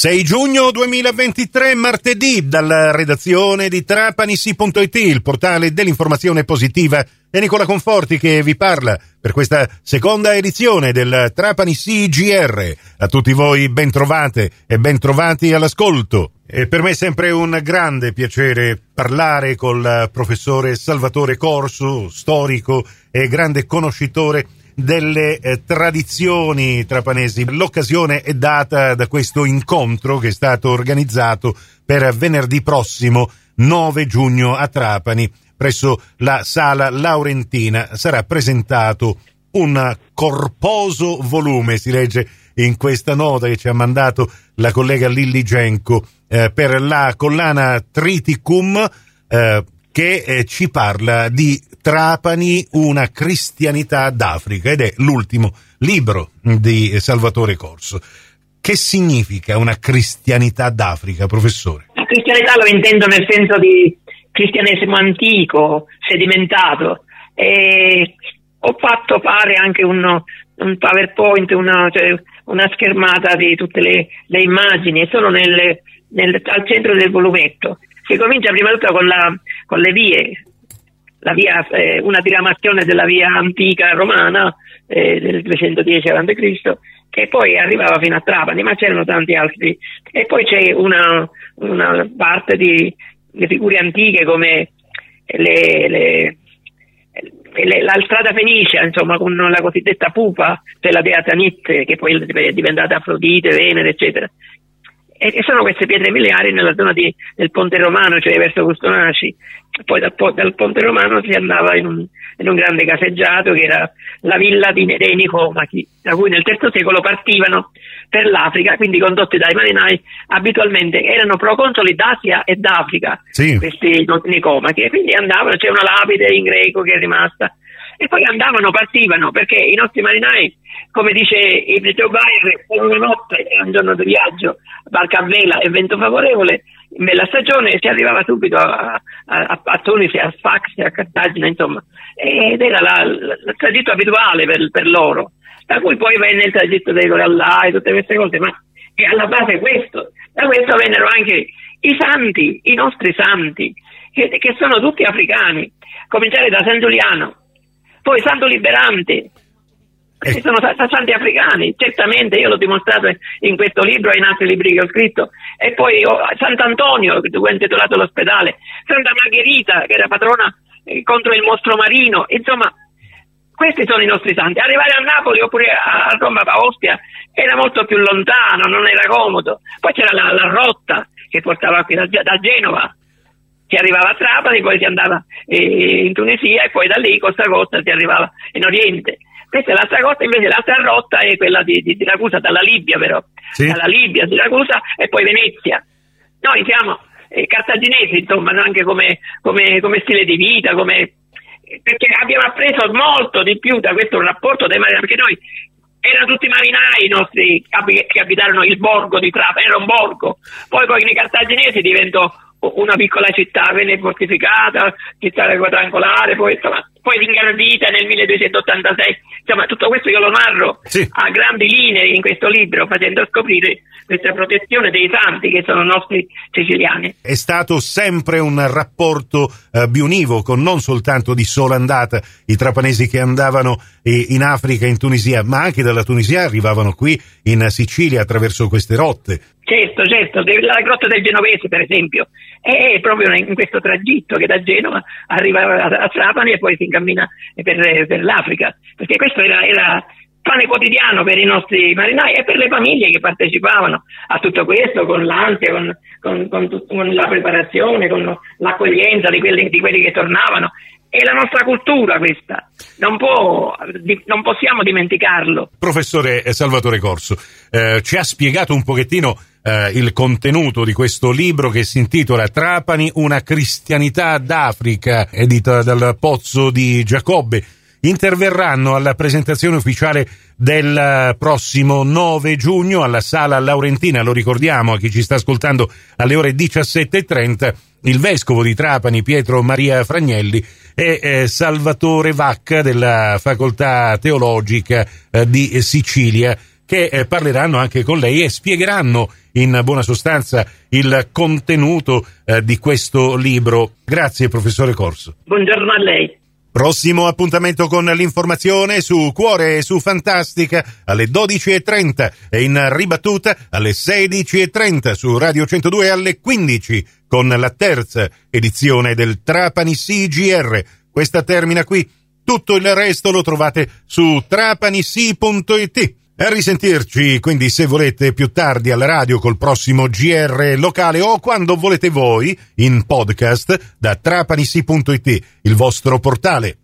6 giugno 2023, martedì, dalla redazione di Trapanisi.it, il portale dell'informazione positiva. È Nicola Conforti che vi parla per questa seconda edizione del Trapani CGR. A tutti voi ben trovate e ben trovati all'ascolto. E per me è sempre un grande piacere parlare col professore Salvatore Corso, storico e grande conoscitore delle eh, tradizioni trapanesi. L'occasione è data da questo incontro che è stato organizzato per venerdì prossimo 9 giugno a Trapani presso la Sala Laurentina. Sarà presentato un corposo volume, si legge in questa nota che ci ha mandato la collega Lilli Genco eh, per la collana Triticum eh, che eh, ci parla di Trapani, una cristianità d'Africa ed è l'ultimo libro di Salvatore Corso. Che significa una cristianità d'Africa, professore? La cristianità lo intendo nel senso di cristianesimo antico, sedimentato. E ho fatto fare anche un, un PowerPoint, una, cioè una, schermata di tutte le, le immagini, sono nel, nel, al centro del volumetto, che comincia prima di tutto con, la, con le vie, via, eh, una diramazione della via antica romana eh, del 310 a.C. che poi arrivava fino a Trapani, ma c'erano tanti altri. E poi c'è una, una parte di, di, figure antiche come le, le, le, la strada fenicia, insomma, con la cosiddetta pupa della dea Tanit, che poi è diventata Afrodite, Venere, eccetera e sono queste pietre miliari nella zona di, del Ponte Romano, cioè verso Custonaci. Poi dal, dal Ponte Romano si andava in un, in un, grande caseggiato che era la villa di, dei Nicomachi, da cui nel III secolo partivano per l'Africa, quindi condotti dai marinai, abitualmente erano proconsoli d'Asia e d'Africa, sì. questi Nicomachi, e quindi andavano, c'è una lapide in greco che è rimasta, e poi andavano, partivano, perché i nostri marinai come dice Ibrito Bayer, per una notte e un giorno di viaggio, barca a vela e vento favorevole, in bella stagione si arrivava subito a, a, a Tunisi, a Sfax, a Cartagine, insomma, ed era il tragitto abituale per, per, loro, da cui poi venne il tragitto dei corallai, tutte queste cose, ma è alla base questo, da questo vennero anche i santi, i nostri santi, che, che sono tutti africani, cominciare da San Giuliano, poi Santo Liberante, ci eh. sono santi africani, certamente, io l'ho dimostrato in questo libro e in altri libri che ho scritto, e poi oh, Sant'Antonio, che hai intitolato l'ospedale, Santa Margherita, che era patrona eh, contro il mostro marino, insomma, questi sono i nostri santi. Arrivare a Napoli oppure a Roma, a Ostia, era molto più lontano, non era comodo. Poi c'era la, la rotta che portava qui da, da, Genova, si arrivava a Trapani, poi si andava eh, in Tunisia e poi da lì, costa costa, si arrivava in Oriente. Questa è l'altra rotta, invece l'altra rotta è quella di, di Siracusa, dalla Libia però, sì. dalla Libia, Siracusa e poi Venezia. Noi siamo eh, cartaginesi, insomma, anche come, come, come, stile di vita, come, perché abbiamo appreso molto di più da questo rapporto dei marinai, perché noi erano tutti marinai i nostri che abitarono il borgo di Trapani, era un borgo, poi poi i cartaginesi diventò una piccola città, venne fortificata, città quadrangolare, poi insomma poi ringardita nel 1286. Insomma, tutto questo io lo narro sì. a grandi linee in questo libro, facendo scoprire questa protezione dei santi che sono nostri siciliani. È stato sempre un rapporto eh, bionivoco, non soltanto di sola andata, i trapanesi che andavano eh, in Africa, in Tunisia, ma anche dalla Tunisia arrivavano qui in Sicilia attraverso queste rotte. Certo, certo, la grotta del Genovese per esempio, è proprio in questo tragitto che da Genova arriva a Trapani e poi si incammina per, per l'Africa, perché questo era, era pane quotidiano per i nostri marinai e per le famiglie che partecipavano a tutto questo con l'ansia, con, con, con, con la preparazione, con l'accoglienza di quelli, di quelli, che tornavano. È la nostra cultura questa, non, può, non possiamo dimenticarlo. Professore Salvatore Corso, eh, ci ha spiegato un pochettino eh, il contenuto di questo libro che si intitola Trapani, una cristianità d'Africa, edita dal Pozzo di Giacobbe. Interverranno alla presentazione ufficiale del prossimo 9 giugno alla Sala Laurentina, lo ricordiamo a chi ci sta ascoltando alle ore 17.30, il vescovo di Trapani Pietro Maria Fragnelli e eh, Salvatore Vacca della Facoltà Teologica eh, di Sicilia che eh, parleranno anche con lei e spiegheranno in buona sostanza il contenuto di questo libro. Grazie professore Corso. Buongiorno a lei. Prossimo appuntamento con l'informazione su Cuore e su Fantastica alle 12.30 e in ribattuta alle 16.30 su Radio 102 alle 15 con la terza edizione del Trapani CGR. Questa termina qui. Tutto il resto lo trovate su trapanisi.it. A risentirci, quindi se volete più tardi alla radio col prossimo GR locale o quando volete voi in podcast da trapanisi.it, il vostro portale.